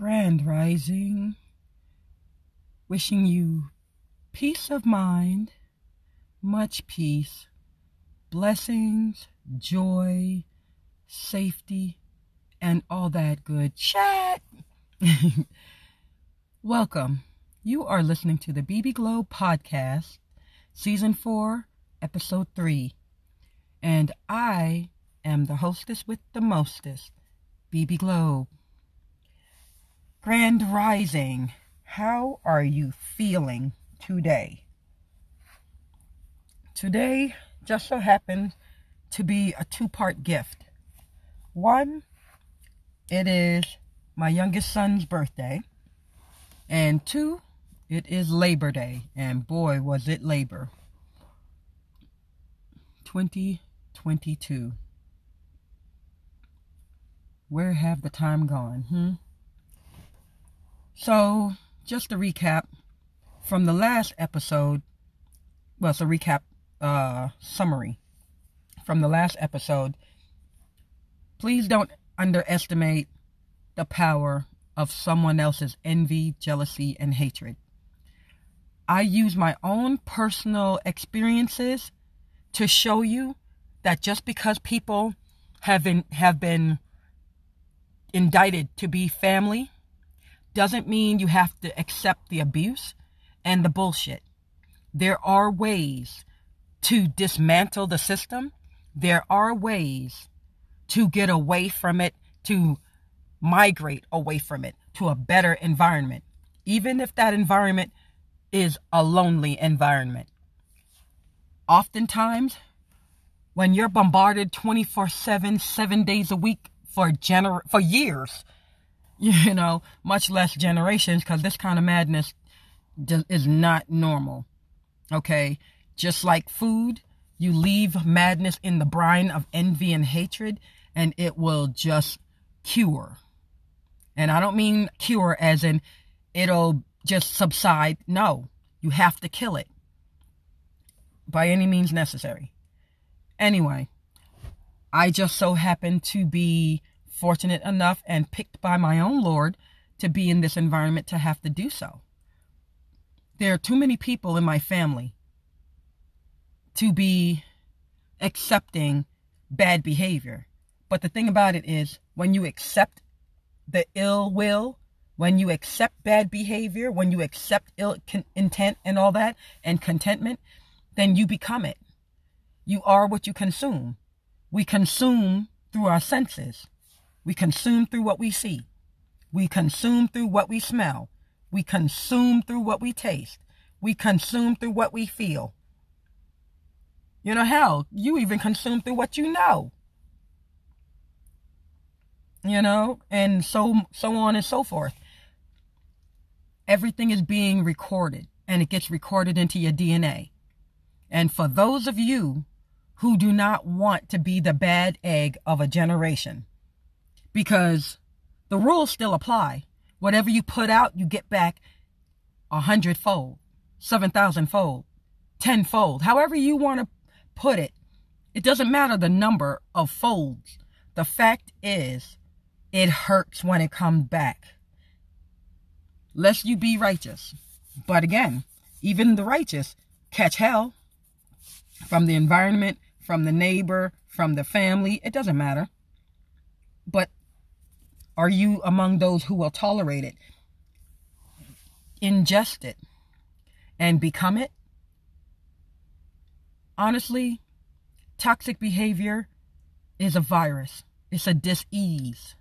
Grand Rising. Wishing you peace of mind, much peace, blessings, joy, safety, and all that good chat. Welcome. You are listening to the BB Glow podcast, season 4, episode 3. And I am the hostess with the mostest, BB Glow. Grand Rising, how are you feeling today? Today just so happened to be a two part gift. One, it is my youngest son's birthday. And two, it is Labor Day. And boy, was it labor. 2022. Where have the time gone, hmm? So, just a recap from the last episode. Well, it's a recap uh, summary from the last episode. Please don't underestimate the power of someone else's envy, jealousy, and hatred. I use my own personal experiences to show you that just because people have been have been indicted to be family doesn't mean you have to accept the abuse and the bullshit. There are ways to dismantle the system. There are ways to get away from it, to migrate away from it to a better environment, even if that environment is a lonely environment. Oftentimes, when you're bombarded 24 7, seven days a week for, gener- for years, you know, much less generations, because this kind of madness is not normal. Okay? Just like food, you leave madness in the brine of envy and hatred, and it will just cure. And I don't mean cure as in it'll just subside. No, you have to kill it by any means necessary. Anyway, I just so happen to be fortunate enough and picked by my own Lord to be in this environment to have to do so. There are too many people in my family to be accepting bad behavior. But the thing about it is, when you accept the ill will, when you accept bad behavior, when you accept ill con- intent and all that, and contentment, then you become it. You are what you consume. We consume through our senses. We consume through what we see. We consume through what we smell. We consume through what we taste. We consume through what we feel. You know, hell, you even consume through what you know. You know, and so so on and so forth. Everything is being recorded and it gets recorded into your DNA. And for those of you who do not want to be the bad egg of a generation, because the rules still apply. Whatever you put out, you get back a hundredfold, seven thousand fold, tenfold, however you want to put it. It doesn't matter the number of folds. The fact is, it hurts when it comes back. Lest you be righteous. But again, even the righteous catch hell from the environment, from the neighbor, from the family. It doesn't matter. But are you among those who will tolerate it, ingest it, and become it? Honestly, toxic behavior is a virus, it's a disease,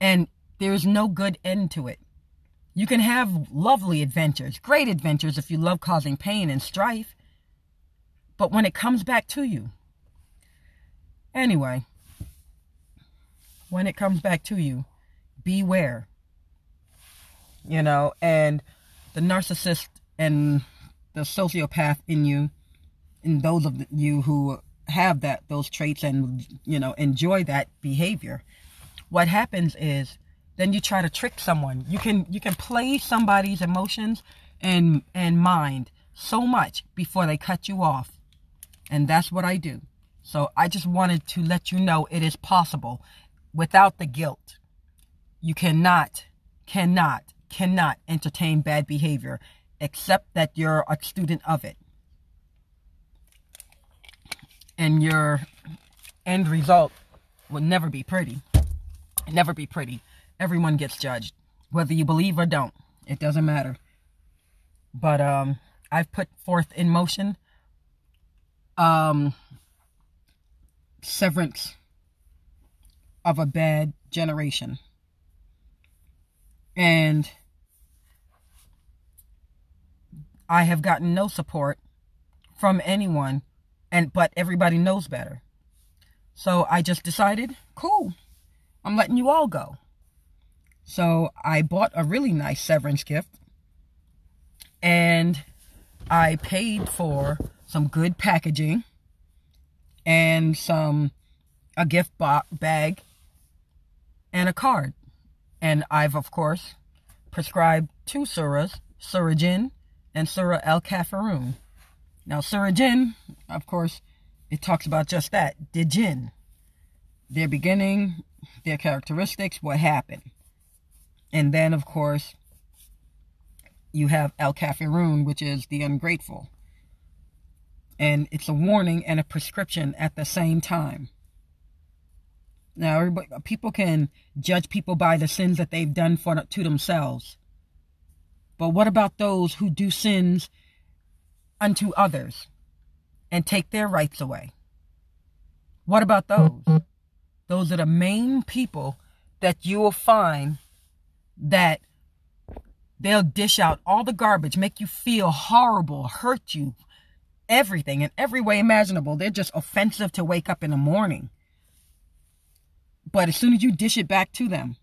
and there's no good end to it. You can have lovely adventures, great adventures if you love causing pain and strife, but when it comes back to you, anyway, when it comes back to you, beware. You know, and the narcissist and the sociopath in you, and those of you who have that those traits and you know enjoy that behavior, what happens is then you try to trick someone. You can you can play somebody's emotions and and mind so much before they cut you off. And that's what I do. So I just wanted to let you know it is possible without the guilt. You cannot cannot, cannot entertain bad behavior except that you're a student of it. And your end result will never be pretty. Never be pretty. Everyone gets judged, whether you believe or don't. It doesn't matter. But um, I've put forth in motion um, severance of a bad generation. And I have gotten no support from anyone and but everybody knows better. So I just decided, cool. I'm letting you all go. So I bought a really nice severance gift and I paid for some good packaging and some a gift bag and a card. And I've of course prescribed two surahs, Surah Jinn and Surah Al Kafirun. Now Surah Jinn, of course, it talks about just that, the jinn. Their beginning, their characteristics, what happened. And then, of course, you have Al Kafirun, which is the ungrateful. And it's a warning and a prescription at the same time. Now, people can judge people by the sins that they've done for to themselves. But what about those who do sins unto others and take their rights away? What about those? Those are the main people that you will find that they'll dish out all the garbage, make you feel horrible, hurt you, everything in every way imaginable. They're just offensive to wake up in the morning. But as soon as you dish it back to them,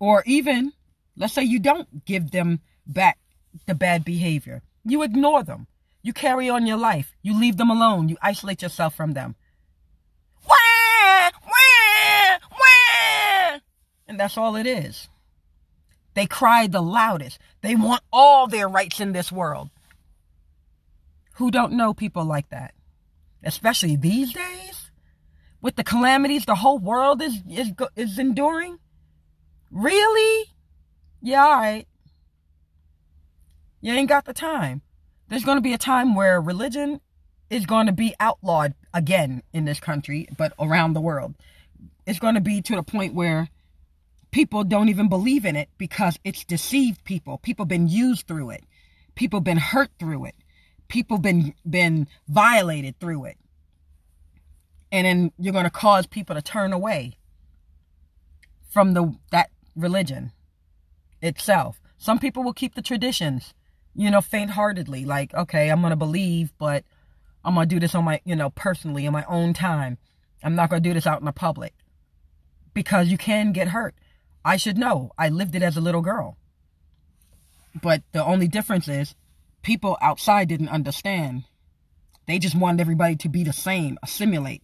or even let's say you don't give them back the bad behavior, you ignore them, you carry on your life, you leave them alone, you isolate yourself from them. Wah, wah, wah. And that's all it is. They cry the loudest. They want all their rights in this world. Who don't know people like that? Especially these days? With the calamities the whole world is, is, is enduring? Really? Yeah, all right. You ain't got the time. There's going to be a time where religion is going to be outlawed again in this country, but around the world. It's going to be to the point where people don't even believe in it because it's deceived people. People been used through it. People been hurt through it. People been been violated through it. And then you're going to cause people to turn away from the that religion itself. Some people will keep the traditions, you know, faint-heartedly like, okay, I'm going to believe, but I'm going to do this on my, you know, personally in my own time. I'm not going to do this out in the public because you can get hurt. I should know. I lived it as a little girl. But the only difference is people outside didn't understand. They just wanted everybody to be the same, assimilate.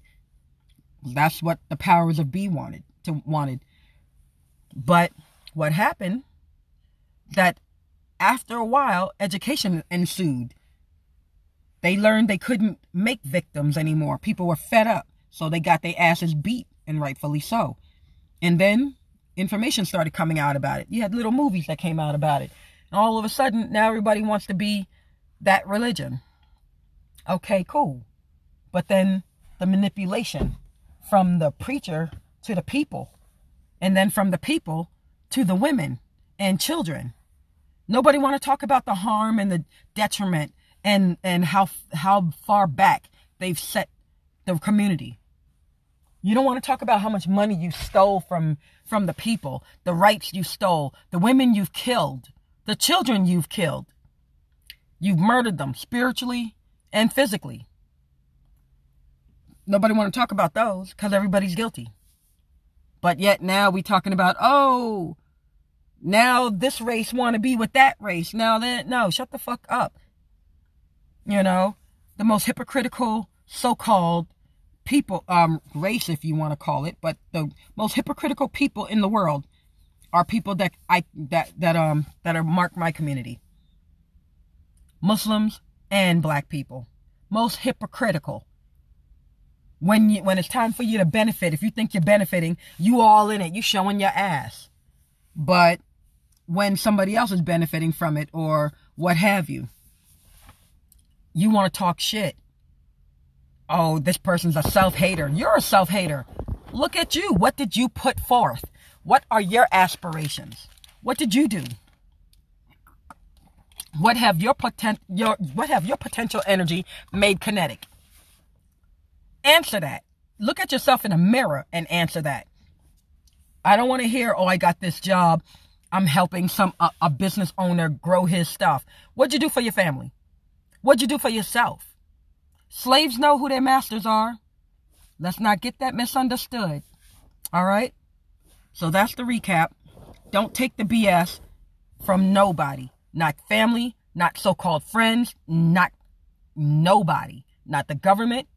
That's what the powers of B wanted to wanted. But what happened that after a while education ensued. They learned they couldn't make victims anymore. People were fed up. So they got their asses beat and rightfully so. And then information started coming out about it. You had little movies that came out about it. And all of a sudden, now everybody wants to be that religion. Okay, cool. But then the manipulation from the preacher to the people, and then from the people to the women and children. Nobody want to talk about the harm and the detriment and and how how far back they've set the community. You don't want to talk about how much money you stole from from the people, the rights you stole, the women you've killed, the children you've killed. You've murdered them spiritually and physically. Nobody want to talk about those because everybody's guilty. But yet now we talking about, oh, now this race want to be with that race. Now that, no, shut the fuck up. You know, the most hypocritical so-called people, um, race, if you want to call it, but the most hypocritical people in the world are people that I that that um that are mark my community. Muslims and black people, most hypocritical. When you when it's time for you to benefit, if you think you're benefiting, you all in it, you showing your ass. But when somebody else is benefiting from it or what have you. You want to talk shit. Oh, this person's a self hater. You're a self hater. Look at you. What did you put forth? What are your aspirations? What did you do? What have your potent your what have your potential energy made kinetic? Answer that. Look at yourself in a mirror and answer that. I don't want to hear, "Oh, I got this job. I'm helping some a, a business owner grow his stuff." What'd you do for your family? What'd you do for yourself? Slaves know who their masters are. Let's not get that misunderstood. All right? So that's the recap. Don't take the BS from nobody. Not family, not so called friends, not nobody. Not the government,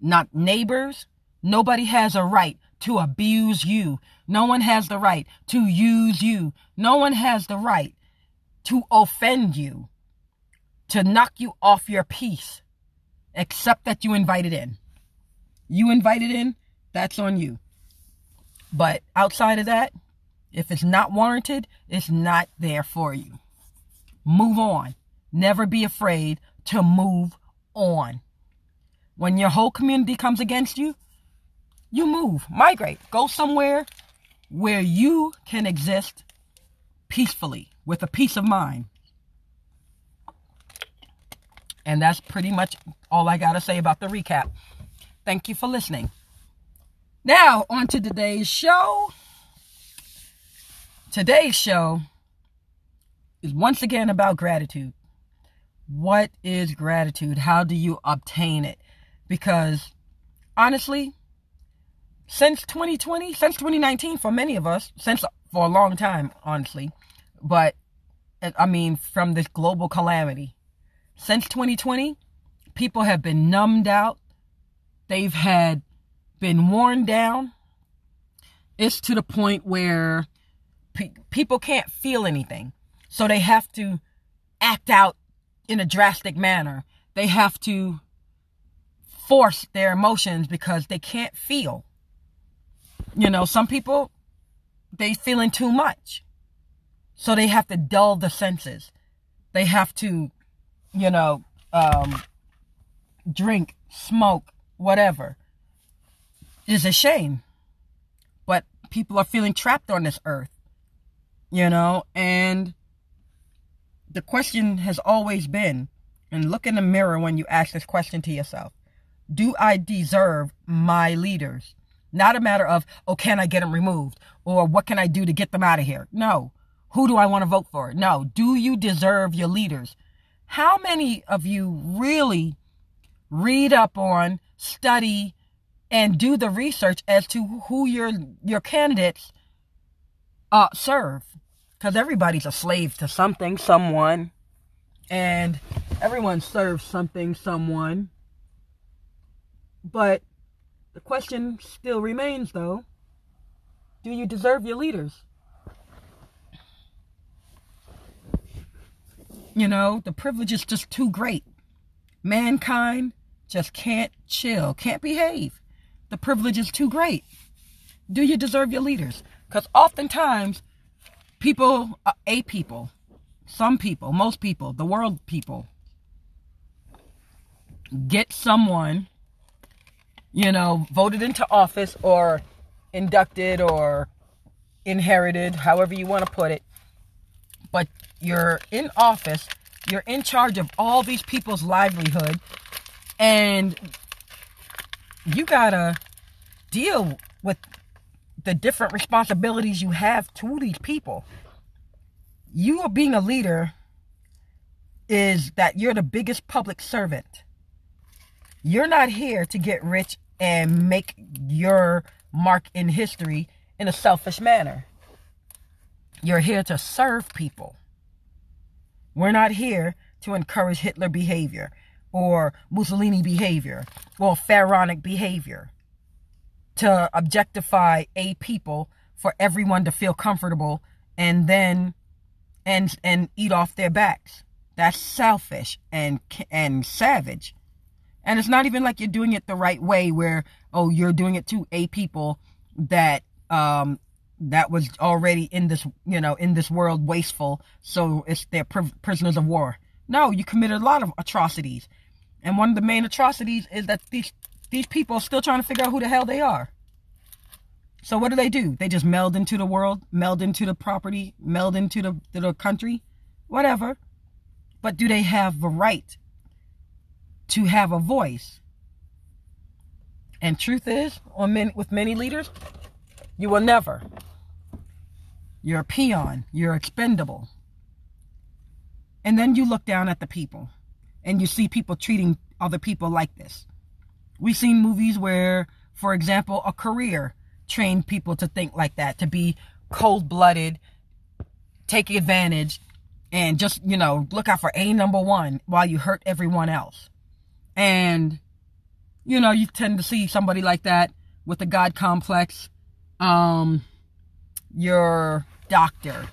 not neighbors. Nobody has a right to abuse you. No one has the right to use you. No one has the right to offend you, to knock you off your peace, except that you invited in. You invited in, that's on you. But outside of that, if it's not warranted, it's not there for you. Move on. Never be afraid to move on. When your whole community comes against you, you move, migrate, go somewhere where you can exist peacefully with a peace of mind. And that's pretty much all I got to say about the recap. Thank you for listening. Now, on to today's show. Today's show is once again about gratitude. What is gratitude? How do you obtain it? Because honestly, since 2020, since 2019, for many of us, since for a long time, honestly, but I mean, from this global calamity, since 2020, people have been numbed out. They've had been worn down. It's to the point where pe- people can't feel anything. So they have to act out in a drastic manner. They have to force their emotions because they can't feel. You know, some people they feeling too much. So they have to dull the senses. They have to, you know, um, drink, smoke, whatever. It's a shame. But people are feeling trapped on this earth. You know, and the question has always been, and look in the mirror when you ask this question to yourself Do I deserve my leaders? Not a matter of, oh, can I get them removed? Or what can I do to get them out of here? No. Who do I want to vote for? No. Do you deserve your leaders? How many of you really read up on, study, and do the research as to who your your candidates uh, serve? Because everybody's a slave to something, someone. And everyone serves something, someone. But the question still remains, though do you deserve your leaders? You know, the privilege is just too great. Mankind just can't chill, can't behave. The privilege is too great. Do you deserve your leaders? Because oftentimes people, a people, some people, most people, the world people, get someone, you know, voted into office or inducted or inherited, however you want to put it. But you're in office, you're in charge of all these people's livelihood, and you gotta deal with the different responsibilities you have to these people. You are being a leader is that you're the biggest public servant. You're not here to get rich and make your mark in history in a selfish manner. You're here to serve people. We're not here to encourage Hitler behavior or Mussolini behavior or pharaonic behavior to objectify a people for everyone to feel comfortable and then and and eat off their backs. That's selfish and and savage. And it's not even like you're doing it the right way where oh you're doing it to a people that um that was already in this, you know, in this world wasteful. So it's they're pr- prisoners of war. No, you committed a lot of atrocities. And one of the main atrocities is that these these people are still trying to figure out who the hell they are. So what do they do? They just meld into the world, meld into the property, meld into the, the country, whatever. But do they have the right to have a voice? And truth is, on many, with many leaders, you will never. You're a peon. You're expendable. And then you look down at the people and you see people treating other people like this. We've seen movies where, for example, a career trained people to think like that, to be cold blooded, take advantage, and just, you know, look out for A number one while you hurt everyone else. And, you know, you tend to see somebody like that with a God complex. Um, your doctor.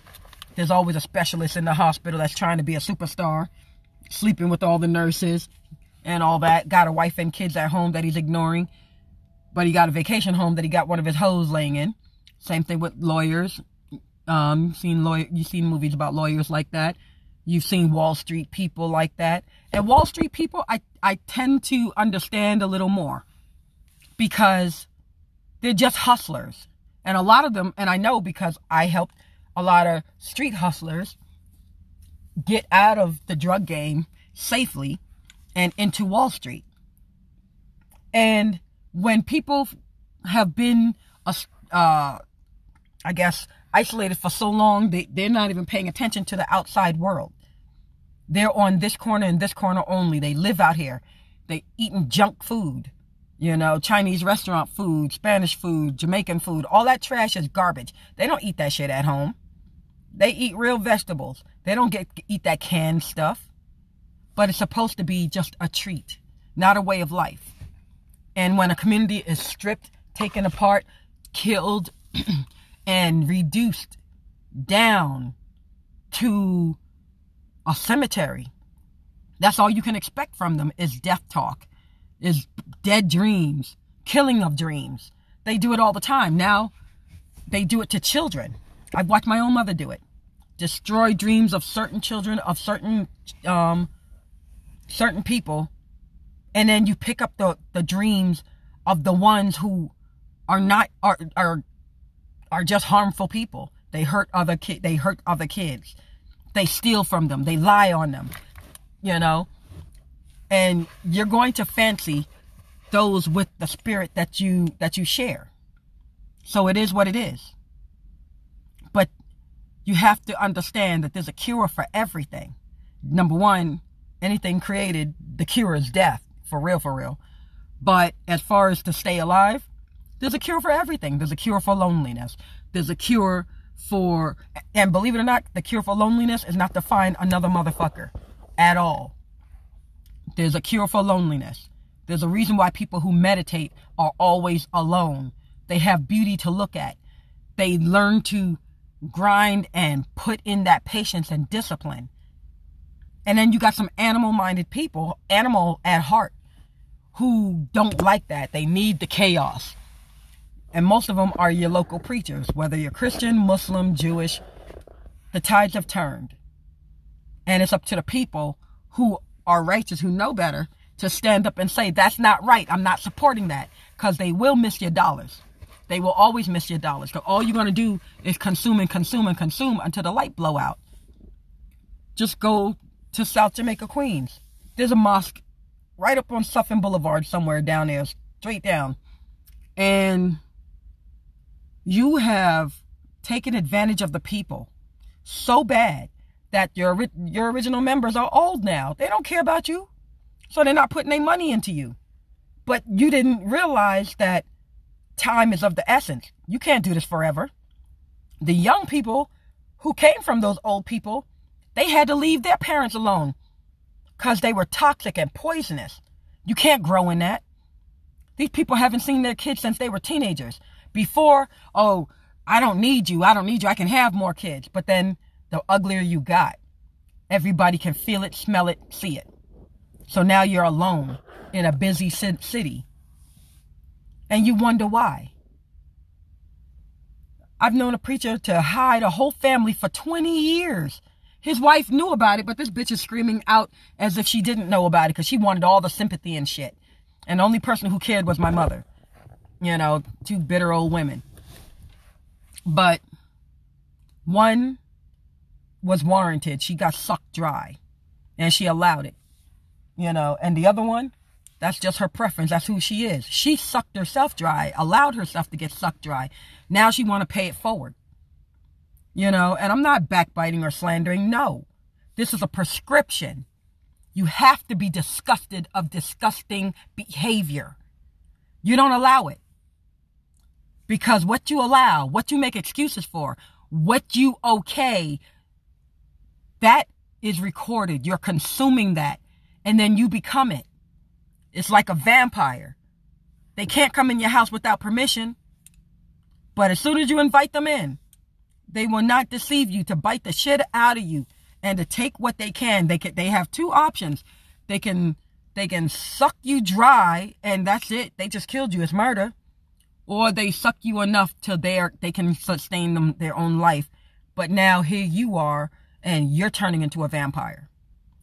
There's always a specialist in the hospital that's trying to be a superstar, sleeping with all the nurses and all that. Got a wife and kids at home that he's ignoring, but he got a vacation home that he got one of his hoes laying in. Same thing with lawyers. Um, you've seen lawyer, you've seen movies about lawyers like that. You've seen Wall Street people like that. And Wall Street people, I, I tend to understand a little more because they're just hustlers. And a lot of them, and I know because I helped a lot of street hustlers get out of the drug game safely and into Wall Street. And when people have been, uh, I guess, isolated for so long, they, they're not even paying attention to the outside world. They're on this corner and this corner only. They live out here. They eating junk food. You know, Chinese restaurant food, Spanish food, Jamaican food, all that trash is garbage. They don't eat that shit at home. They eat real vegetables. They don't get eat that canned stuff. But it's supposed to be just a treat, not a way of life. And when a community is stripped, taken apart, killed, and reduced down to a cemetery, that's all you can expect from them is death talk, is dead dreams, killing of dreams. They do it all the time. Now they do it to children. I've watched my own mother do it. Destroy dreams of certain children, of certain um, certain people and then you pick up the, the dreams of the ones who are not are are are just harmful people. They hurt other kid they hurt other kids. They steal from them. They lie on them. You know? And you're going to fancy those with the spirit that you that you share. So it is what it is. But you have to understand that there's a cure for everything. Number 1, anything created, the cure is death for real, for real. But as far as to stay alive, there's a cure for everything. There's a cure for loneliness. There's a cure for, and believe it or not, the cure for loneliness is not to find another motherfucker at all. There's a cure for loneliness. There's a reason why people who meditate are always alone. They have beauty to look at. They learn to grind and put in that patience and discipline. And then you got some animal minded people, animal at heart, who don't like that. They need the chaos. And most of them are your local preachers, whether you're Christian, Muslim, Jewish. The tides have turned. And it's up to the people who are righteous, who know better, to stand up and say, that's not right. I'm not supporting that. Because they will miss your dollars. They will always miss your dollars. Because all you're going to do is consume and consume and consume until the light blow out. Just go to South Jamaica, Queens. There's a mosque right up on Sutphin Boulevard somewhere down there, straight down. And you have taken advantage of the people so bad that your your original members are old now. They don't care about you. So they're not putting any money into you. But you didn't realize that time is of the essence. You can't do this forever. The young people who came from those old people they had to leave their parents alone because they were toxic and poisonous. You can't grow in that. These people haven't seen their kids since they were teenagers. Before, oh, I don't need you. I don't need you. I can have more kids. But then the uglier you got, everybody can feel it, smell it, see it. So now you're alone in a busy city. And you wonder why. I've known a preacher to hide a whole family for 20 years. His wife knew about it, but this bitch is screaming out as if she didn't know about it because she wanted all the sympathy and shit. And the only person who cared was my mother. You know, two bitter old women. But one was warranted. She got sucked dry and she allowed it. You know, and the other one, that's just her preference. That's who she is. She sucked herself dry, allowed herself to get sucked dry. Now she want to pay it forward. You know, and I'm not backbiting or slandering. No. This is a prescription. You have to be disgusted of disgusting behavior. You don't allow it. Because what you allow, what you make excuses for, what you okay, that is recorded. You're consuming that. And then you become it. It's like a vampire. They can't come in your house without permission. But as soon as you invite them in, they will not deceive you to bite the shit out of you and to take what they can. They can they have two options. They can they can suck you dry and that's it. They just killed you. It's murder. Or they suck you enough till they are, they can sustain them their own life. But now here you are and you're turning into a vampire.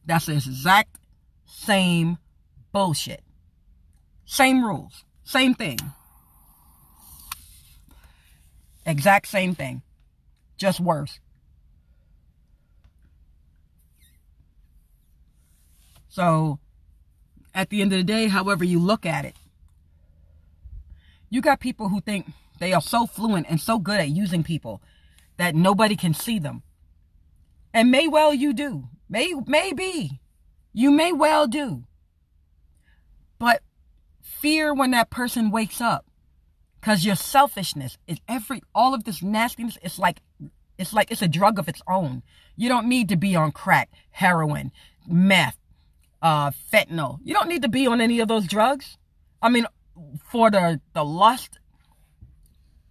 That's the exact same bullshit. Same rules. Same thing. Exact same thing. Just worse. So, at the end of the day, however you look at it, you got people who think they are so fluent and so good at using people that nobody can see them. And may well you do. May maybe. You may well do. But fear when that person wakes up because your selfishness is every all of this nastiness it's like it's like it's a drug of its own you don't need to be on crack heroin meth uh fentanyl you don't need to be on any of those drugs i mean for the the lust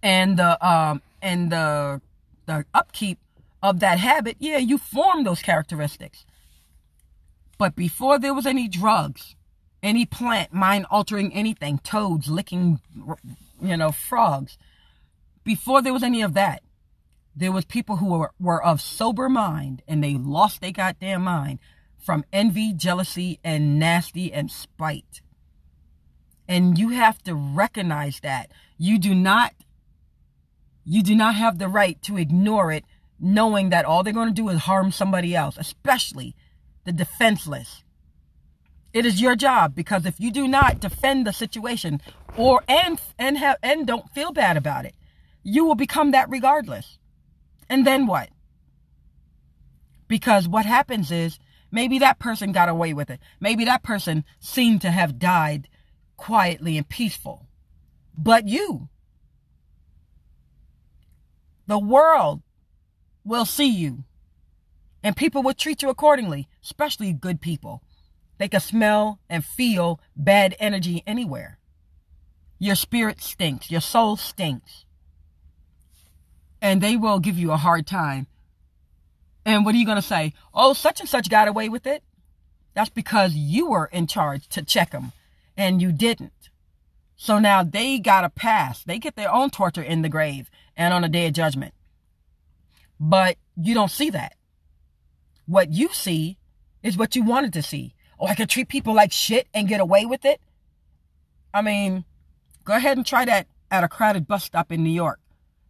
and the um and the the upkeep of that habit yeah you form those characteristics but before there was any drugs any plant mind altering anything toads licking you know, frogs. Before there was any of that, there was people who were, were of sober mind and they lost their goddamn mind from envy, jealousy, and nasty and spite. And you have to recognize that. You do not you do not have the right to ignore it knowing that all they're going to do is harm somebody else, especially the defenseless. It is your job because if you do not defend the situation or and and have and don't feel bad about it, you will become that regardless. And then what? Because what happens is maybe that person got away with it. Maybe that person seemed to have died quietly and peaceful. But you the world will see you and people will treat you accordingly, especially good people. They can smell and feel bad energy anywhere. Your spirit stinks. Your soul stinks. And they will give you a hard time. And what are you going to say? Oh, such and such got away with it. That's because you were in charge to check them and you didn't. So now they got a pass. They get their own torture in the grave and on a day of judgment. But you don't see that. What you see is what you wanted to see Oh, I could treat people like shit and get away with it. I mean, go ahead and try that at a crowded bus stop in New York.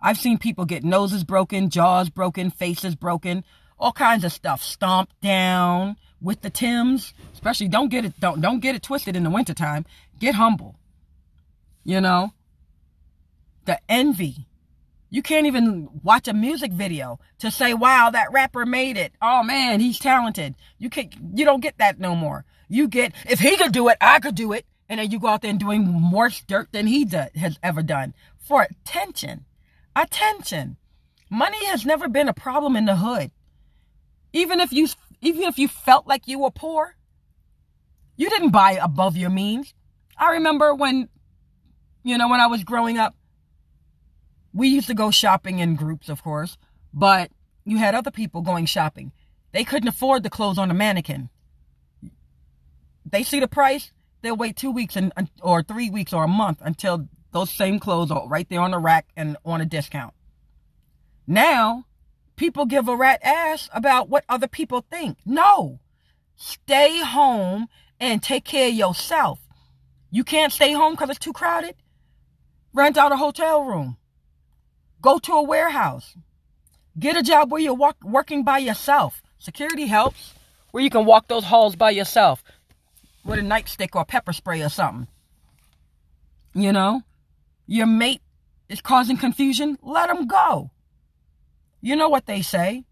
I've seen people get noses broken, jaws broken, faces broken, all kinds of stuff stomped down with the Tims. Especially don't get it don't don't get it twisted in the wintertime. Get humble. You know? The envy you can't even watch a music video to say, wow, that rapper made it. Oh man, he's talented. You can't, you don't get that no more. You get, if he could do it, I could do it. And then you go out there and doing worse dirt than he do, has ever done for attention. Attention. Money has never been a problem in the hood. Even if you, even if you felt like you were poor, you didn't buy above your means. I remember when, you know, when I was growing up, we used to go shopping in groups, of course, but you had other people going shopping. They couldn't afford the clothes on a mannequin. They see the price, they'll wait two weeks and, or three weeks or a month until those same clothes are right there on the rack and on a discount. Now, people give a rat ass about what other people think. No. Stay home and take care of yourself. You can't stay home because it's too crowded? Rent out a hotel room. Go to a warehouse. Get a job where you're walk, working by yourself. Security helps. Where you can walk those halls by yourself with a nightstick or pepper spray or something. You know? Your mate is causing confusion. Let him go. You know what they say.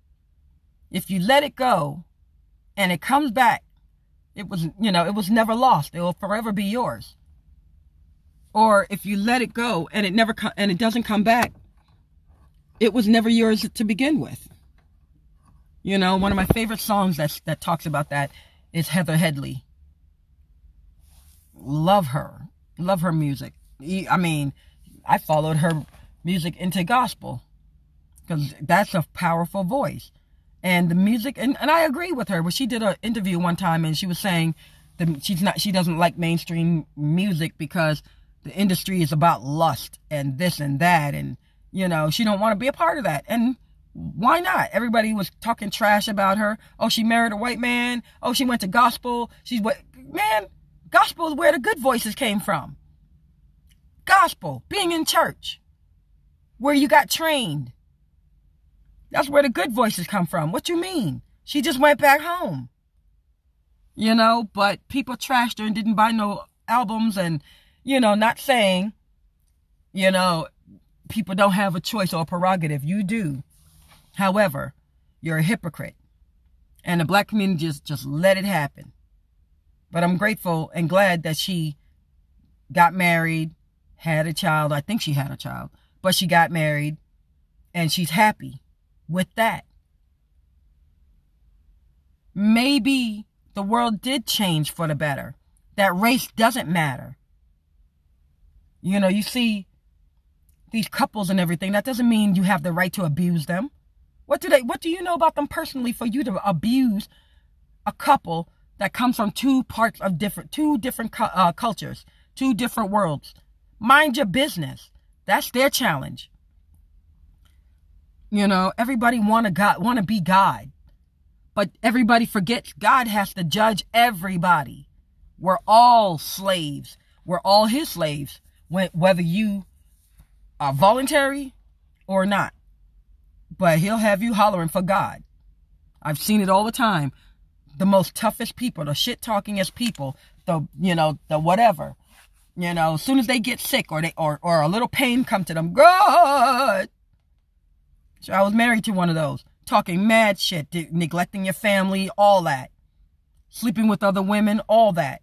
If you let it go and it comes back, it was, you know, it was never lost. It will forever be yours. Or if you let it go and it never and it doesn't come back, it was never yours to begin with. You know, one of my favorite songs that that talks about that is Heather Headley. Love her. Love her music. I mean, I followed her music into gospel because that's a powerful voice. And the music, and, and I agree with her. But she did an interview one time and she was saying that she's not, she doesn't like mainstream music because the industry is about lust and this and that. And, you know, she don't want to be a part of that. And why not? Everybody was talking trash about her. Oh, she married a white man. Oh, she went to gospel. She's what, man, gospel is where the good voices came from. Gospel, being in church, where you got trained. That's where the good voices come from. What you mean? She just went back home. You know, but people trashed her and didn't buy no albums and, you know, not saying, you know, people don't have a choice or a prerogative. You do. However, you're a hypocrite. And the black community just, just let it happen. But I'm grateful and glad that she got married, had a child. I think she had a child, but she got married and she's happy with that. Maybe the world did change for the better. That race doesn't matter. You know, you see these couples and everything. That doesn't mean you have the right to abuse them. What do they what do you know about them personally for you to abuse a couple that comes from two parts of different two different uh, cultures, two different worlds? Mind your business. That's their challenge. You know, everybody want to God, want to be God. But everybody forgets God has to judge everybody. We're all slaves. We're all his slaves, whether you are voluntary or not. But he'll have you hollering for God. I've seen it all the time. The most toughest people, the shit talkingest people, the, you know, the whatever. You know, as soon as they get sick or they, or, or a little pain come to them, God, so I was married to one of those, talking mad shit, neglecting your family, all that. Sleeping with other women, all that.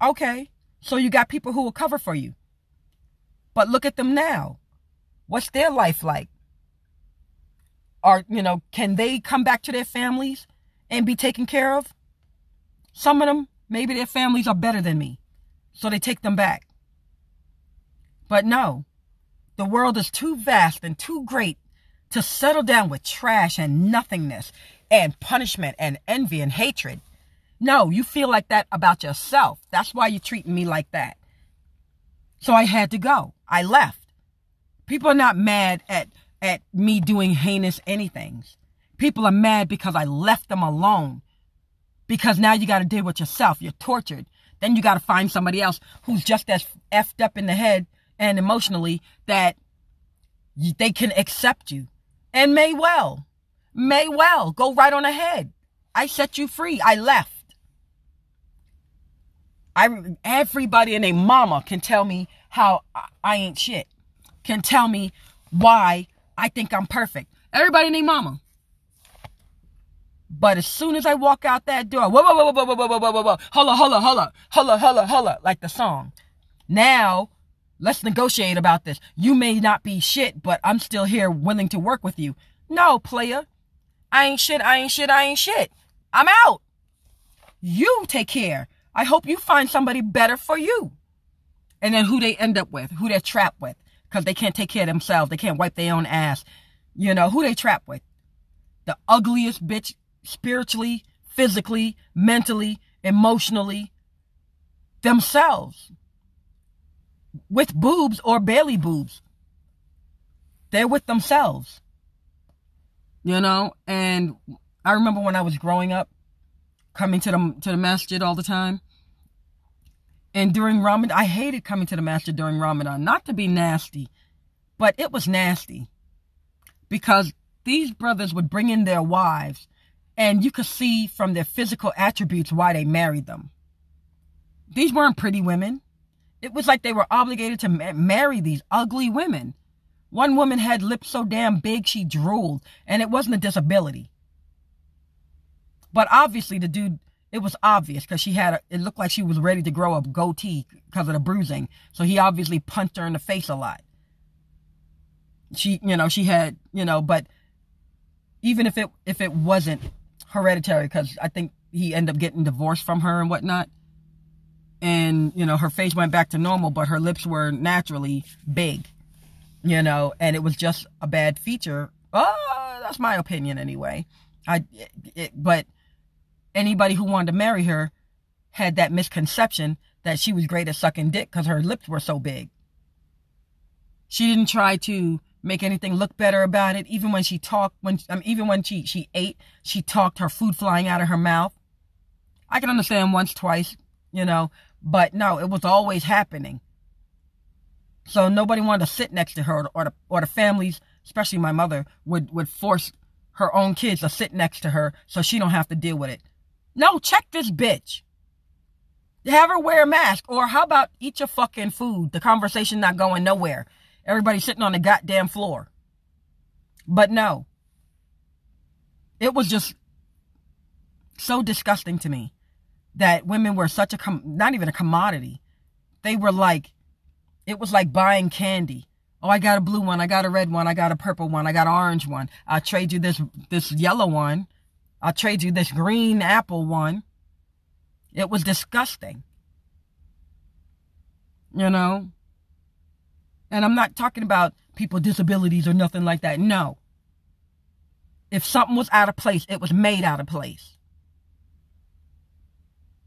Okay, so you got people who will cover for you. But look at them now. What's their life like? Are, you know, can they come back to their families and be taken care of? Some of them, maybe their families are better than me. So they take them back. But no, the world is too vast and too great to settle down with trash and nothingness and punishment and envy and hatred. No, you feel like that about yourself. That's why you're treating me like that. So I had to go. I left. People are not mad at, at me doing heinous anythings. People are mad because I left them alone. Because now you got to deal with yourself. You're tortured. Then you got to find somebody else who's just as effed up in the head and emotionally that they can accept you and may well, may well go right on ahead. I set you free. I left. I everybody and a mama can tell me how I ain't shit. Can tell me why I think I'm perfect. Everybody named mama. But as soon as I walk out that door, whoa, whoa, whoa, whoa, whoa, whoa, whoa, whoa, whoa, whoa, holla, holla, holla, holla, holla, holla, like the song. Now Let's negotiate about this. You may not be shit, but I'm still here willing to work with you. No, player. I ain't shit, I ain't shit, I ain't shit. I'm out. You take care. I hope you find somebody better for you. And then who they end up with, who they're trapped with, because they can't take care of themselves. They can't wipe their own ass. You know, who they trapped with. The ugliest bitch spiritually, physically, mentally, emotionally, themselves with boobs or barely boobs. They're with themselves. You know, and I remember when I was growing up, coming to the to the masjid all the time. And during Ramadan, I hated coming to the masjid during Ramadan. Not to be nasty, but it was nasty because these brothers would bring in their wives, and you could see from their physical attributes why they married them. These weren't pretty women. It was like they were obligated to ma- marry these ugly women. One woman had lips so damn big she drooled, and it wasn't a disability. But obviously, the dude, it was obvious because she had, a, it looked like she was ready to grow a goatee because of the bruising. So he obviously punched her in the face a lot. She, you know, she had, you know, but even if it, if it wasn't hereditary, because I think he ended up getting divorced from her and whatnot. And, you know, her face went back to normal, but her lips were naturally big, you know, and it was just a bad feature. Oh, that's my opinion anyway. I, it, but anybody who wanted to marry her had that misconception that she was great at sucking dick because her lips were so big. She didn't try to make anything look better about it. Even when she talked, when even when she she ate, she talked her food flying out of her mouth. I can understand once, twice, you know, but no, it was always happening. So nobody wanted to sit next to her, or the or the families, especially my mother, would would force her own kids to sit next to her so she don't have to deal with it. No, check this bitch. Have her wear a mask. Or how about eat your fucking food? The conversation not going nowhere. Everybody sitting on the goddamn floor. But no. It was just so disgusting to me that women were such a, com- not even a commodity. They were like, it was like buying candy. Oh, I got a blue one. I got a red one. I got a purple one. I got an orange one. I'll trade you this, this yellow one. I'll trade you this green apple one. It was disgusting. You know? And I'm not talking about people with disabilities or nothing like that. No. If something was out of place, it was made out of place.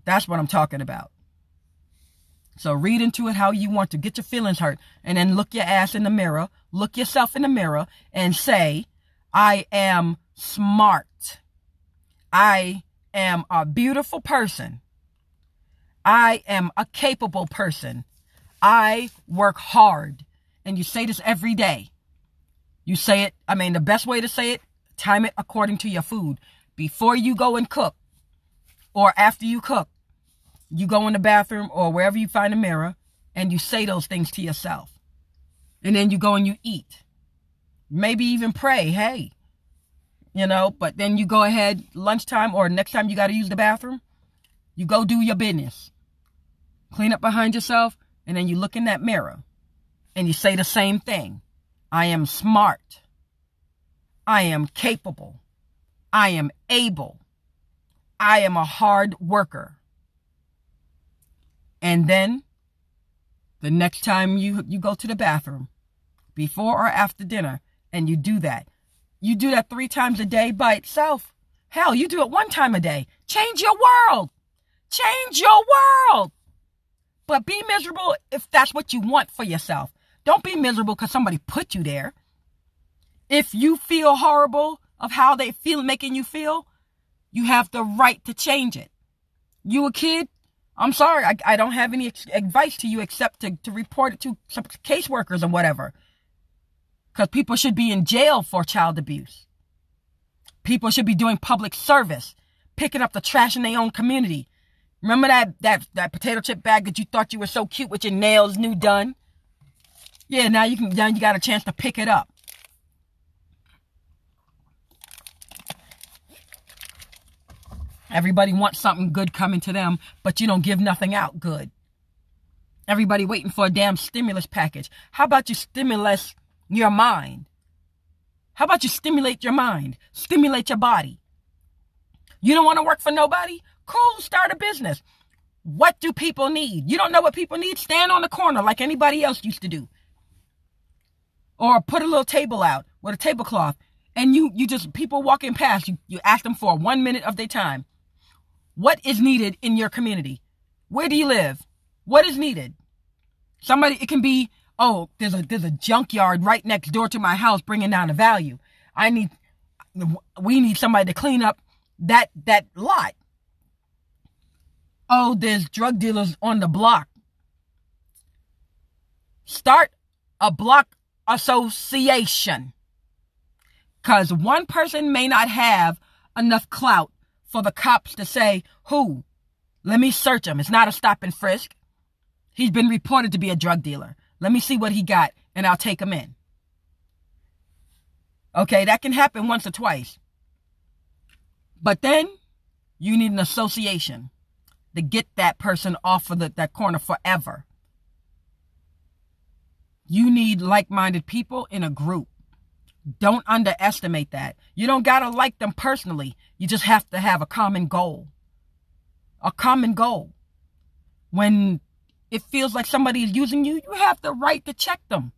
That's what I'm talking about. So read into it how you want to. Get your feelings hurt. And then look your ass in the mirror. Look yourself in the mirror and say, I am smart. I am a beautiful person. I am a capable person. I work hard. And you say this every day. You say it, I mean, the best way to say it, time it according to your food. Before you go and cook, or after you cook, you go in the bathroom or wherever you find a mirror and you say those things to yourself. And then you go and you eat. Maybe even pray, hey, you know, but then you go ahead lunchtime or next time you got to use the bathroom, you go do your business. Clean up behind yourself, and then you look in that mirror and you say the same thing. I am smart. I am capable. I am able. I am a hard worker. And then the next time you, you go to the bathroom, before or after dinner, and you do that, you do that three times a day by itself. Hell, you do it one time a day. Change your world. Change your world. But be miserable if that's what you want for yourself. Don't be miserable because somebody put you there. If you feel horrible of how they feel making you feel, you have the right to change it. You a kid? I'm sorry, I, I don't have any advice to you except to, to report it to some caseworkers and whatever. Because people should be in jail for child abuse. People should be doing public service, picking up the trash in their own community. Remember that, that, that potato chip bag that you thought you were so cute with your nails new done? Yeah, now you can, now you got a chance to pick it up. Everybody wants something good coming to them, but you don't give nothing out good. Everybody waiting for a damn stimulus package. How about you stimulus your mind? How about you stimulate your mind? Stimulate your body. You don't want to work for nobody? Cool, start a business. What do people need? You don't know what people need? Stand on the corner like anybody else used to do. Or put a little table out with a tablecloth and you you just people walking past you you ask them for one minute of their time what is needed in your community? Where do you live? What is needed? Somebody, it can be, oh, there's a, there's a junkyard right next door to my house bringing down the value. I need, we need somebody to clean up that that lot. Oh, there's drug dealers on the block. Start a block association. Because one person may not have enough clout for the cops to say, who? Let me search him. It's not a stop and frisk. He's been reported to be a drug dealer. Let me see what he got and I'll take him in. Okay, that can happen once or twice. But then you need an association to get that person off of the, that corner forever. You need like minded people in a group. Don't underestimate that. You don't got to like them personally. You just have to have a common goal. A common goal. When it feels like somebody is using you, you have the right to check them.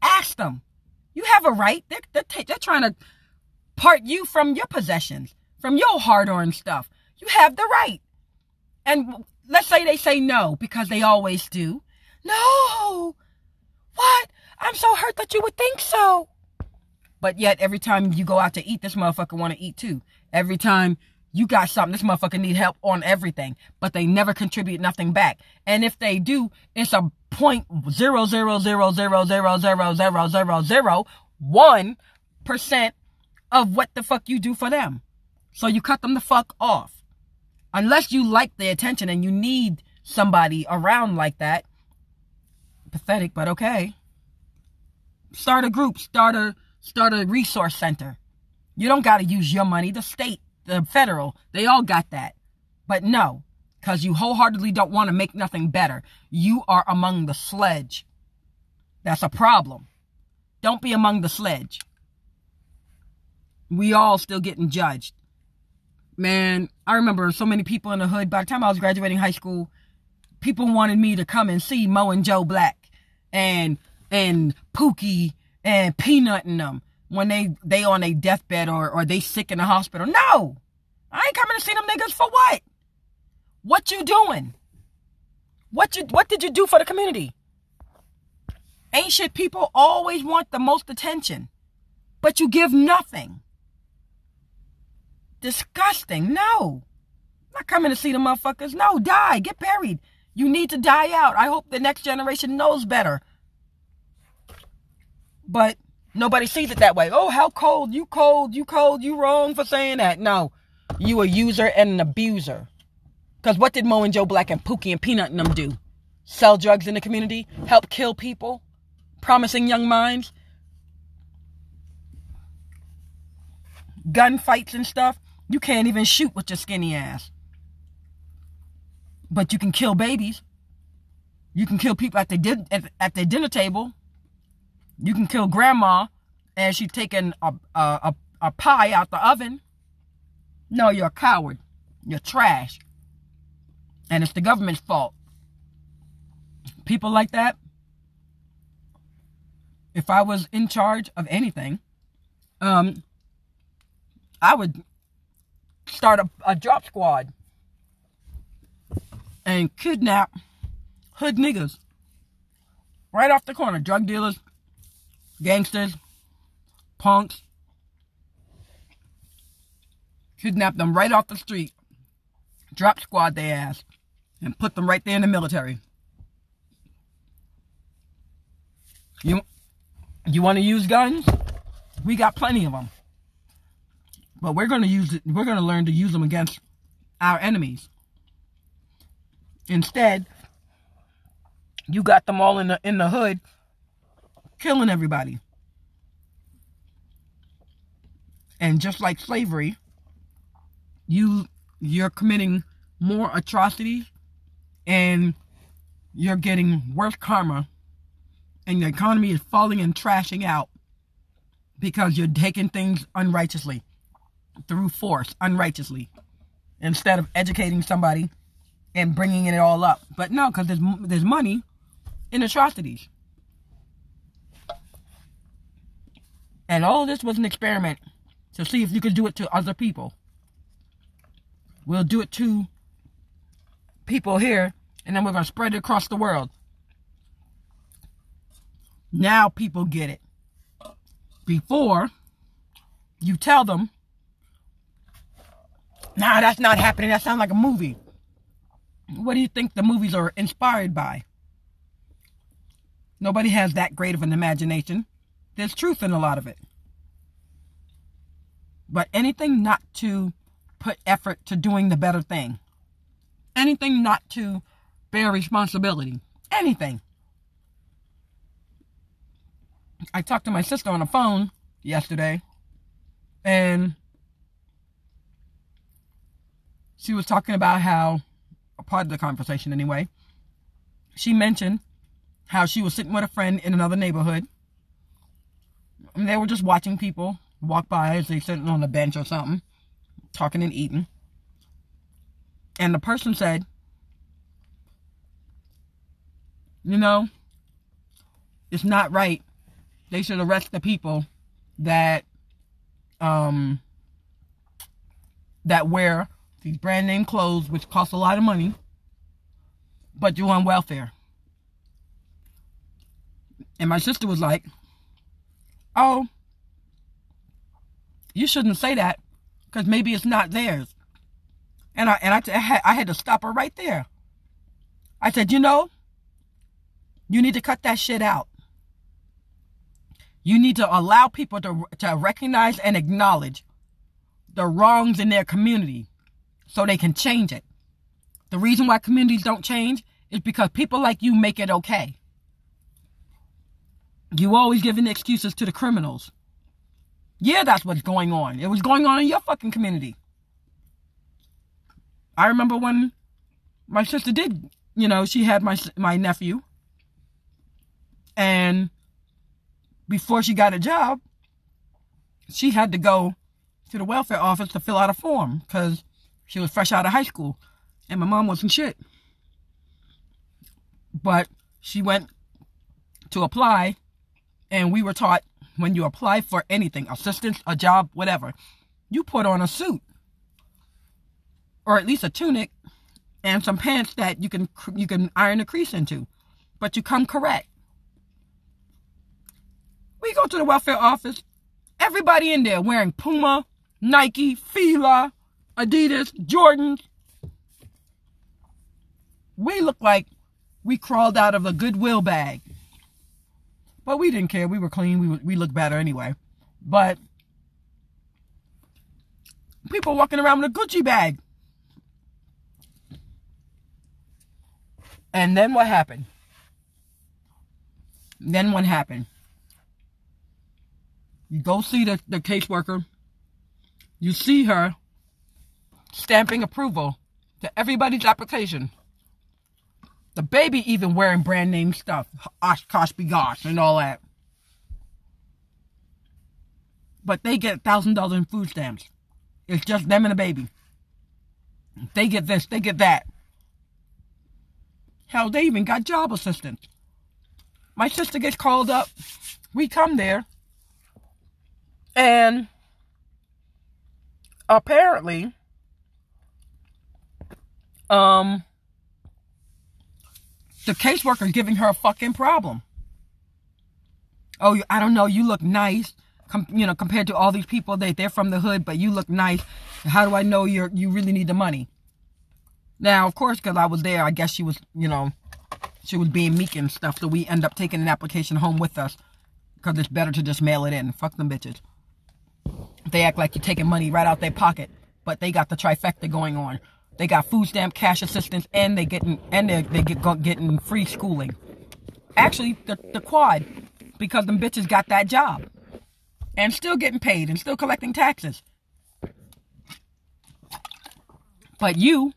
Ask them. You have a right. They're, they're, they're trying to part you from your possessions, from your hard earned stuff. You have the right. And let's say they say no, because they always do. No. What? I'm so hurt that you would think so. But yet, every time you go out to eat, this motherfucker want to eat too. Every time you got something, this motherfucker need help on everything. But they never contribute nothing back. And if they do, it's a point zero zero zero zero zero zero zero zero zero one percent of what the fuck you do for them. So you cut them the fuck off. Unless you like the attention and you need somebody around like that. Pathetic, but okay. Start a group, start a Start a resource center. You don't got to use your money. The state, the federal, they all got that. But no, because you wholeheartedly don't want to make nothing better. You are among the sledge. That's a problem. Don't be among the sledge. We all still getting judged. Man, I remember so many people in the hood. By the time I was graduating high school, people wanted me to come and see Mo and Joe Black and and Pookie and peanutting them when they they on a deathbed or or they sick in the hospital. No, I ain't coming to see them niggas for what? What you doing? What you what did you do for the community? Ancient people always want the most attention, but you give nothing. Disgusting. No. I'm Not coming to see the motherfuckers. No, die. Get buried. You need to die out. I hope the next generation knows better. But nobody sees it that way. Oh, how cold. You cold. You cold. You wrong for saying that. No. You a user and an abuser. Because what did Mo and Joe Black and Pookie and Peanut and them do? Sell drugs in the community? Help kill people? Promising young minds? Gunfights and stuff? You can't even shoot with your skinny ass. But you can kill babies. You can kill people at the, at, at the dinner table. You can kill grandma as she's taking a, a, a, a pie out the oven. No, you're a coward. You're trash. And it's the government's fault. People like that, if I was in charge of anything, um, I would start a, a drop squad and kidnap hood niggas right off the corner. Drug dealers, gangsters, punks, kidnap them right off the street, drop squad their ass, and put them right there in the military. You, you want to use guns? We got plenty of them. But we're going to use it, we're going to learn to use them against our enemies. Instead, you got them all in the in the hood killing everybody. And just like slavery, you you're committing more atrocities and you're getting worse karma and the economy is falling and trashing out because you're taking things unrighteously through force unrighteously instead of educating somebody and bringing it all up but no because there's, there's money in atrocities And all this was an experiment to see if you could do it to other people. We'll do it to people here, and then we're going to spread it across the world. Now people get it. Before, you tell them, nah, that's not happening. That sounds like a movie. What do you think the movies are inspired by? Nobody has that great of an imagination. There's truth in a lot of it. But anything not to put effort to doing the better thing. Anything not to bear responsibility. Anything. I talked to my sister on the phone yesterday, and she was talking about how, a part of the conversation anyway, she mentioned how she was sitting with a friend in another neighborhood, and they were just watching people walk by as they sitting on a bench or something, talking and eating. And the person said, you know, it's not right they should arrest the people that um that wear these brand name clothes which cost a lot of money but you on welfare and my sister was like oh you shouldn't say that because maybe it's not theirs and I and I, I, had, I had to stop her right there I said you know you need to cut that shit out you need to allow people to, to recognize and acknowledge the wrongs in their community so they can change it. The reason why communities don't change is because people like you make it okay. You always giving excuses to the criminals. Yeah, that's what's going on. It was going on in your fucking community. I remember when my sister did, you know, she had my my nephew and before she got a job, she had to go to the welfare office to fill out a form because she was fresh out of high school and my mom wasn't shit. But she went to apply and we were taught when you apply for anything, assistance, a job, whatever, you put on a suit or at least a tunic and some pants that you can you can iron a crease into, but you come correct. We go to the welfare office. Everybody in there wearing Puma, Nike, Fila, Adidas, Jordans. We look like we crawled out of a Goodwill bag. But we didn't care. We were clean. We, we looked better anyway. But people walking around with a Gucci bag. And then what happened? Then what happened? You go see the, the caseworker. You see her stamping approval to everybody's application. The baby even wearing brand name stuff. OshKosh B'gosh and all that. But they get $1,000 in food stamps. It's just them and the baby. They get this, they get that. Hell, they even got job assistance. My sister gets called up. We come there. And apparently, um, the caseworker giving her a fucking problem. Oh, I don't know. You look nice, com- you know, compared to all these people. They they're from the hood, but you look nice. How do I know you're you really need the money? Now, of course, because I was there, I guess she was, you know, she was being meek and stuff. So we end up taking an application home with us because it's better to just mail it in. Fuck them bitches. They act like you're taking money right out their pocket, but they got the trifecta going on. They got food stamp, cash assistance, and they getting and they they get getting free schooling. Actually, the the quad, because them bitches got that job, and still getting paid and still collecting taxes. But you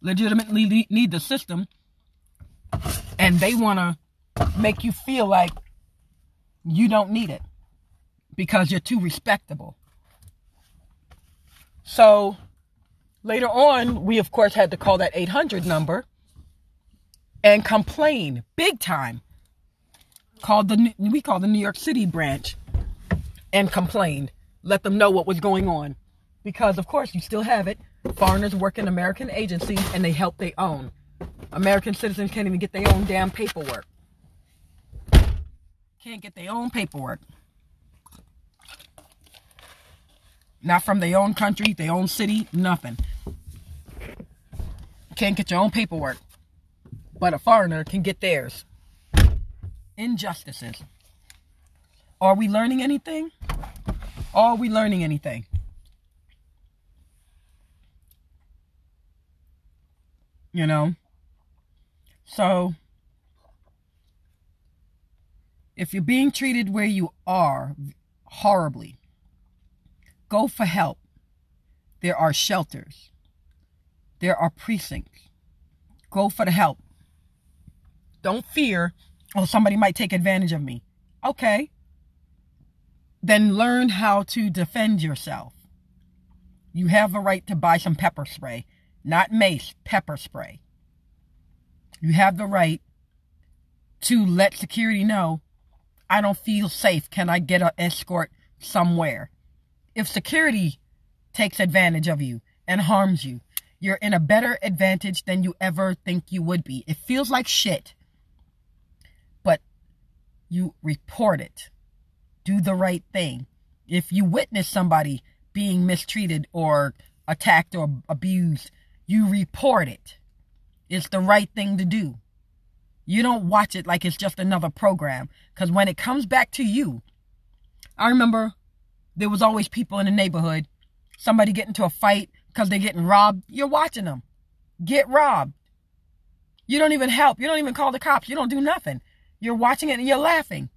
legitimately need the system, and they want to make you feel like you don't need it because you're too respectable. So later on, we of course had to call that 800 number and complain big time. Called the we called the New York City branch and complained. Let them know what was going on. Because of course you still have it. Foreigners work in American agencies and they help their own. American citizens can't even get their own damn paperwork. Can't get their own paperwork. Not from their own country, their own city, nothing. Can't get your own paperwork. But a foreigner can get theirs. Injustices. Are we learning anything? Are we learning anything? You know? So, if you're being treated where you are horribly, go for help. There are shelters. There are precincts. Go for the help. Don't fear, oh, somebody might take advantage of me. Okay. Then learn how to defend yourself. You have a right to buy some pepper spray, not mace, pepper spray. You have the right to let security know I don't feel safe. Can I get an escort somewhere? If security takes advantage of you and harms you, you're in a better advantage than you ever think you would be. It feels like shit, but you report it. Do the right thing. If you witness somebody being mistreated or attacked or abused, you report it. It's the right thing to do. You don't watch it like it's just another program. Because when it comes back to you, I remember there was always people in the neighborhood, somebody get into a fight because they're getting robbed. You're watching them get robbed. You don't even help. You don't even call the cops. You don't do nothing. You're watching it and you're laughing.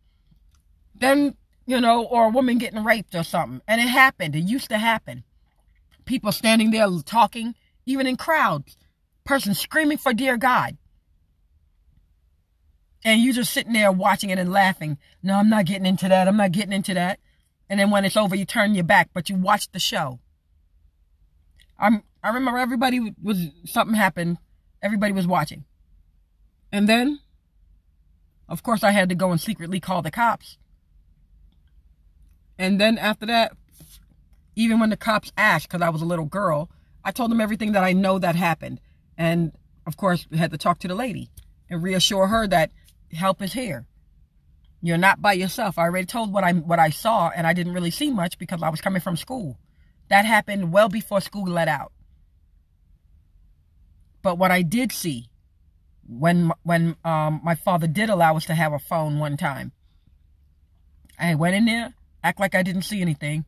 Then, you know, or a woman getting raped or something. And it happened. It used to happen. People standing there talking, even in crowds. Person screaming for dear God and you just sitting there watching it and laughing. No, I'm not getting into that. I'm not getting into that. And then when it's over, you turn your back, but you watch the show. I'm, I remember everybody was, something happened. Everybody was watching. And then, of course, I had to go and secretly call the cops. And then after that, even when the cops asked, because I was a little girl, I told them everything that I know that happened. And of course, we had to talk to the lady and reassure her that help is here. You're not by yourself. I already told what I what I saw, and I didn't really see much because I was coming from school. That happened well before school let out. But what I did see, when when um, my father did allow us to have a phone one time, I went in there, act like I didn't see anything,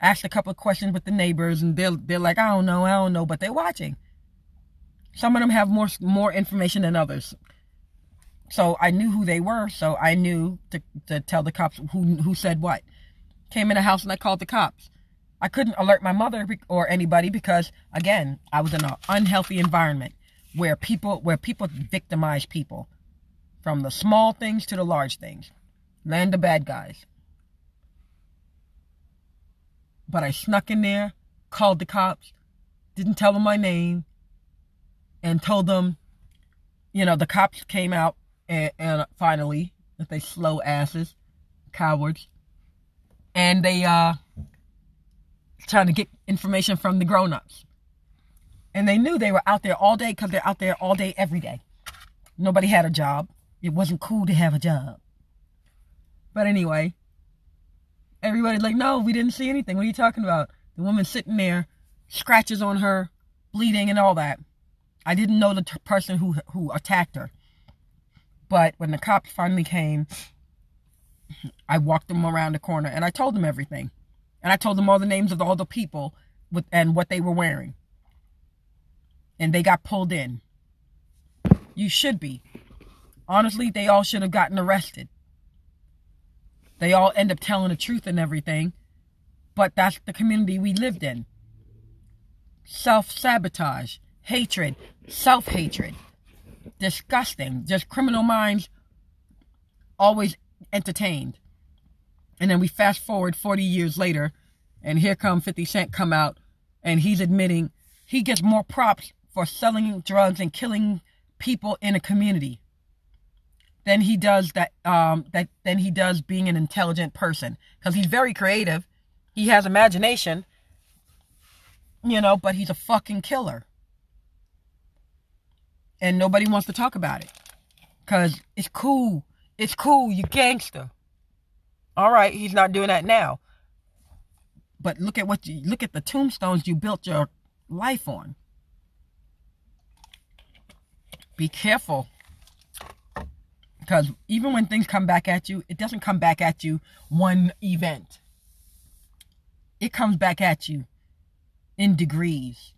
asked a couple of questions with the neighbors, and they're they're like, I don't know, I don't know, but they're watching. Some of them have more more information than others. So I knew who they were, so I knew to, to tell the cops who who said what. Came in the house and I called the cops. I couldn't alert my mother or anybody because again, I was in an unhealthy environment where people where people victimize people from the small things to the large things. Land of bad guys. But I snuck in there, called the cops, didn't tell them my name, and told them, you know, the cops came out and, and finally, that they slow asses, cowards, and they uh trying to get information from the grown-ups. And they knew they were out there all day because they're out there all day every day. Nobody had a job. It wasn't cool to have a job. But anyway, everybody's like, no, we didn't see anything. What are you talking about? The woman sitting there, scratches on her, bleeding and all that. I didn't know the t- person who who attacked her. But when the cops finally came, I walked them around the corner and I told them everything. And I told them all the names of all the people with, and what they were wearing. And they got pulled in. You should be. Honestly, they all should have gotten arrested. They all end up telling the truth and everything. But that's the community we lived in. Self sabotage, hatred, self hatred disgusting. Just criminal minds always entertained. And then we fast forward 40 years later, and here come 50 Cent come out, and he's admitting he gets more props for selling drugs and killing people in a community than he does that um that than he does being an intelligent person because he's very creative he has imagination you know but he's a fucking killer and nobody wants to talk about it because it's cool. It's cool. You gangster. All right, he's not doing that now. but look at what you look at the tombstones you built your life on. Be careful. Because even when things come back at you, it doesn't come back at you one event. It comes back at you in degrees.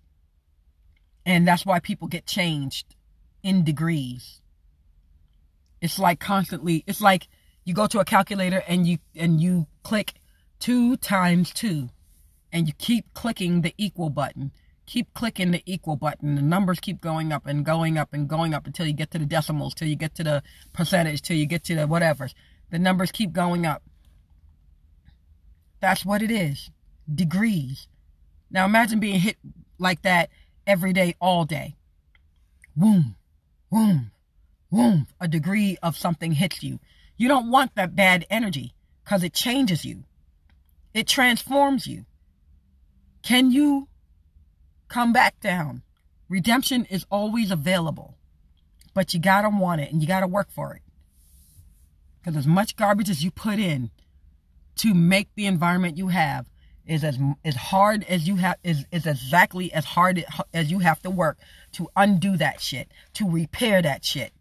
And that's why people get changed in degrees. It's like constantly, it's like you go to a calculator and you and you click 2 times 2 and you keep clicking the equal button. Keep clicking the equal button. The numbers keep going up and going up and going up until you get to the decimals, till you get to the percentage, till you get to the whatever. The numbers keep going up. That's what it is. Degrees. Now imagine being hit like that every day, all day. Boom, boom, boom. A degree of something hits you. You don't want that bad energy because it changes you. It transforms you. Can you come back down? Redemption is always available, but you gotta want it and you gotta work for it. Because as much garbage as you put in to make the environment you have is as as hard as you have is is exactly as hard as you have to work to undo that shit, to repair that shit.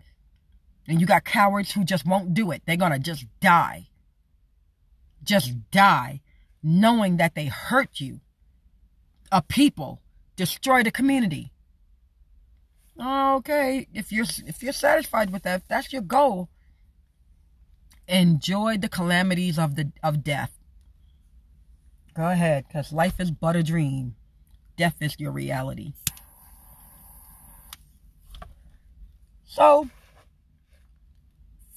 And you got cowards who just won't do it. They're gonna just die. Just mm. die knowing that they hurt you a people, destroy the community. Okay, if you're if you're satisfied with that, if that's your goal. Enjoy the calamities of the of death. Go ahead, because life is but a dream. Death is your reality. So,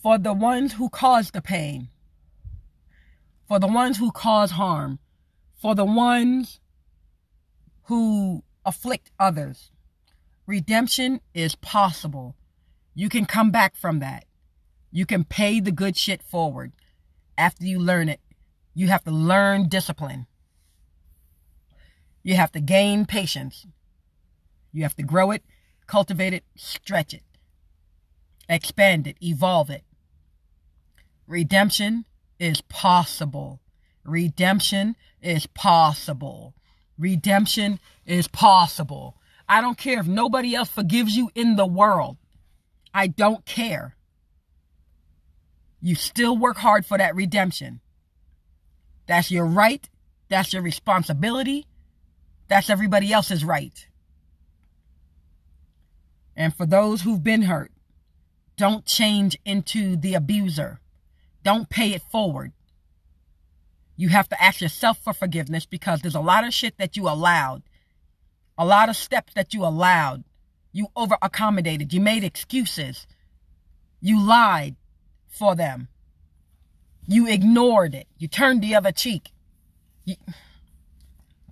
for the ones who cause the pain, for the ones who cause harm, for the ones who afflict others. Redemption is possible. You can come back from that. You can pay the good shit forward after you learn it. You have to learn discipline. You have to gain patience. You have to grow it, cultivate it, stretch it, expand it, evolve it. Redemption is possible. Redemption is possible. Redemption is possible. I don't care if nobody else forgives you in the world. I don't care. You still work hard for that redemption. That's your right. That's your responsibility. That's everybody else's right. And for those who've been hurt, don't change into the abuser. Don't pay it forward. You have to ask yourself for forgiveness because there's a lot of shit that you allowed, a lot of steps that you allowed. You over accommodated. You made excuses. You lied for them. You ignored it. You turned the other cheek. You,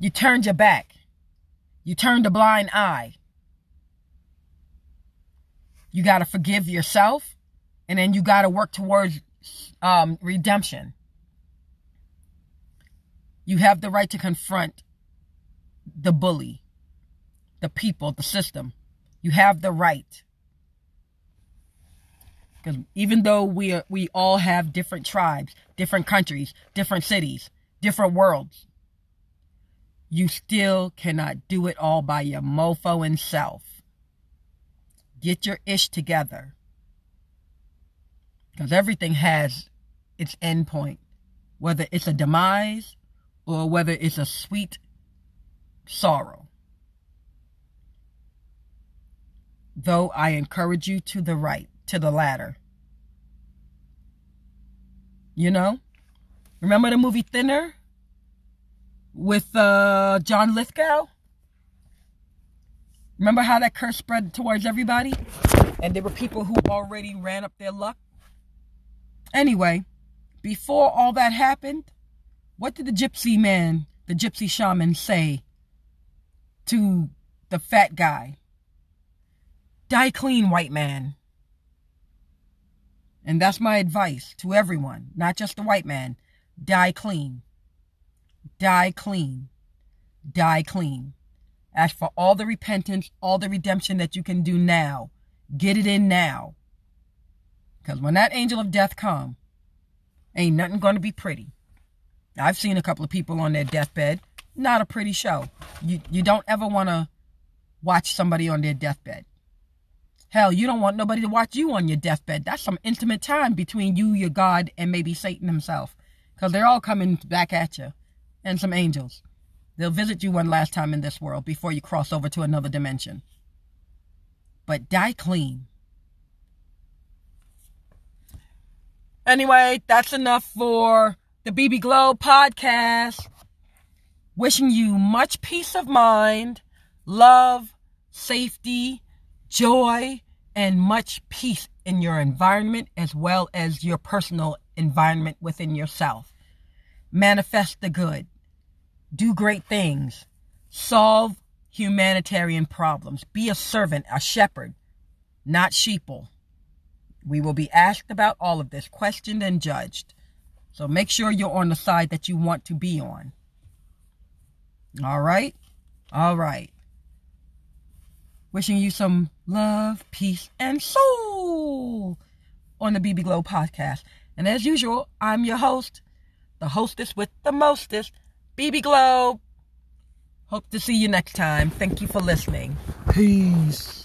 you turned your back. You turned a blind eye. You got to forgive yourself and then you got to work towards um, redemption. You have the right to confront the bully, the people, the system. You have the right. Because even though we are, we all have different tribes, different countries, different cities, different worlds, you still cannot do it all by your mofo and self. Get your ish together. Because everything has its end point. Whether it's a demise or whether it's a sweet sorrow. Though I encourage you to the right, to the latter. You know? Remember the movie Thinner? With uh, John Lithgow? Remember how that curse spread towards everybody? And there were people who already ran up their luck? Anyway, before all that happened, what did the gypsy man, the gypsy shaman, say to the fat guy? Die clean, white man. And that's my advice to everyone, not just the white man. Die clean. Die clean. Die clean. Ask for all the repentance, all the redemption that you can do now. Get it in now. Because when that angel of death come, ain't nothing going to be pretty. I've seen a couple of people on their deathbed. Not a pretty show. You you don't ever want to watch somebody on their deathbed. Hell, you don't want nobody to watch you on your deathbed. That's some intimate time between you, your God, and maybe Satan himself. Because they're all coming back at you. And some angels. They'll visit you one last time in this world before you cross over to another dimension. But die clean. Anyway, that's enough for the BB Glow podcast. Wishing you much peace of mind, love, safety, joy, and much peace in your environment as well as your personal environment within yourself. Manifest the good. Do great things. Solve humanitarian problems. Be a servant, a shepherd, not sheeple. We will be asked about all of this, questioned and judged. So make sure you're on the side that you want to be on. All right? All right. Wishing you some love, peace, and soul on the BB Glow podcast. And as usual, I'm your host, the hostess with the mostest, BB Glow. Hope to see you next time. Thank you for listening. Peace.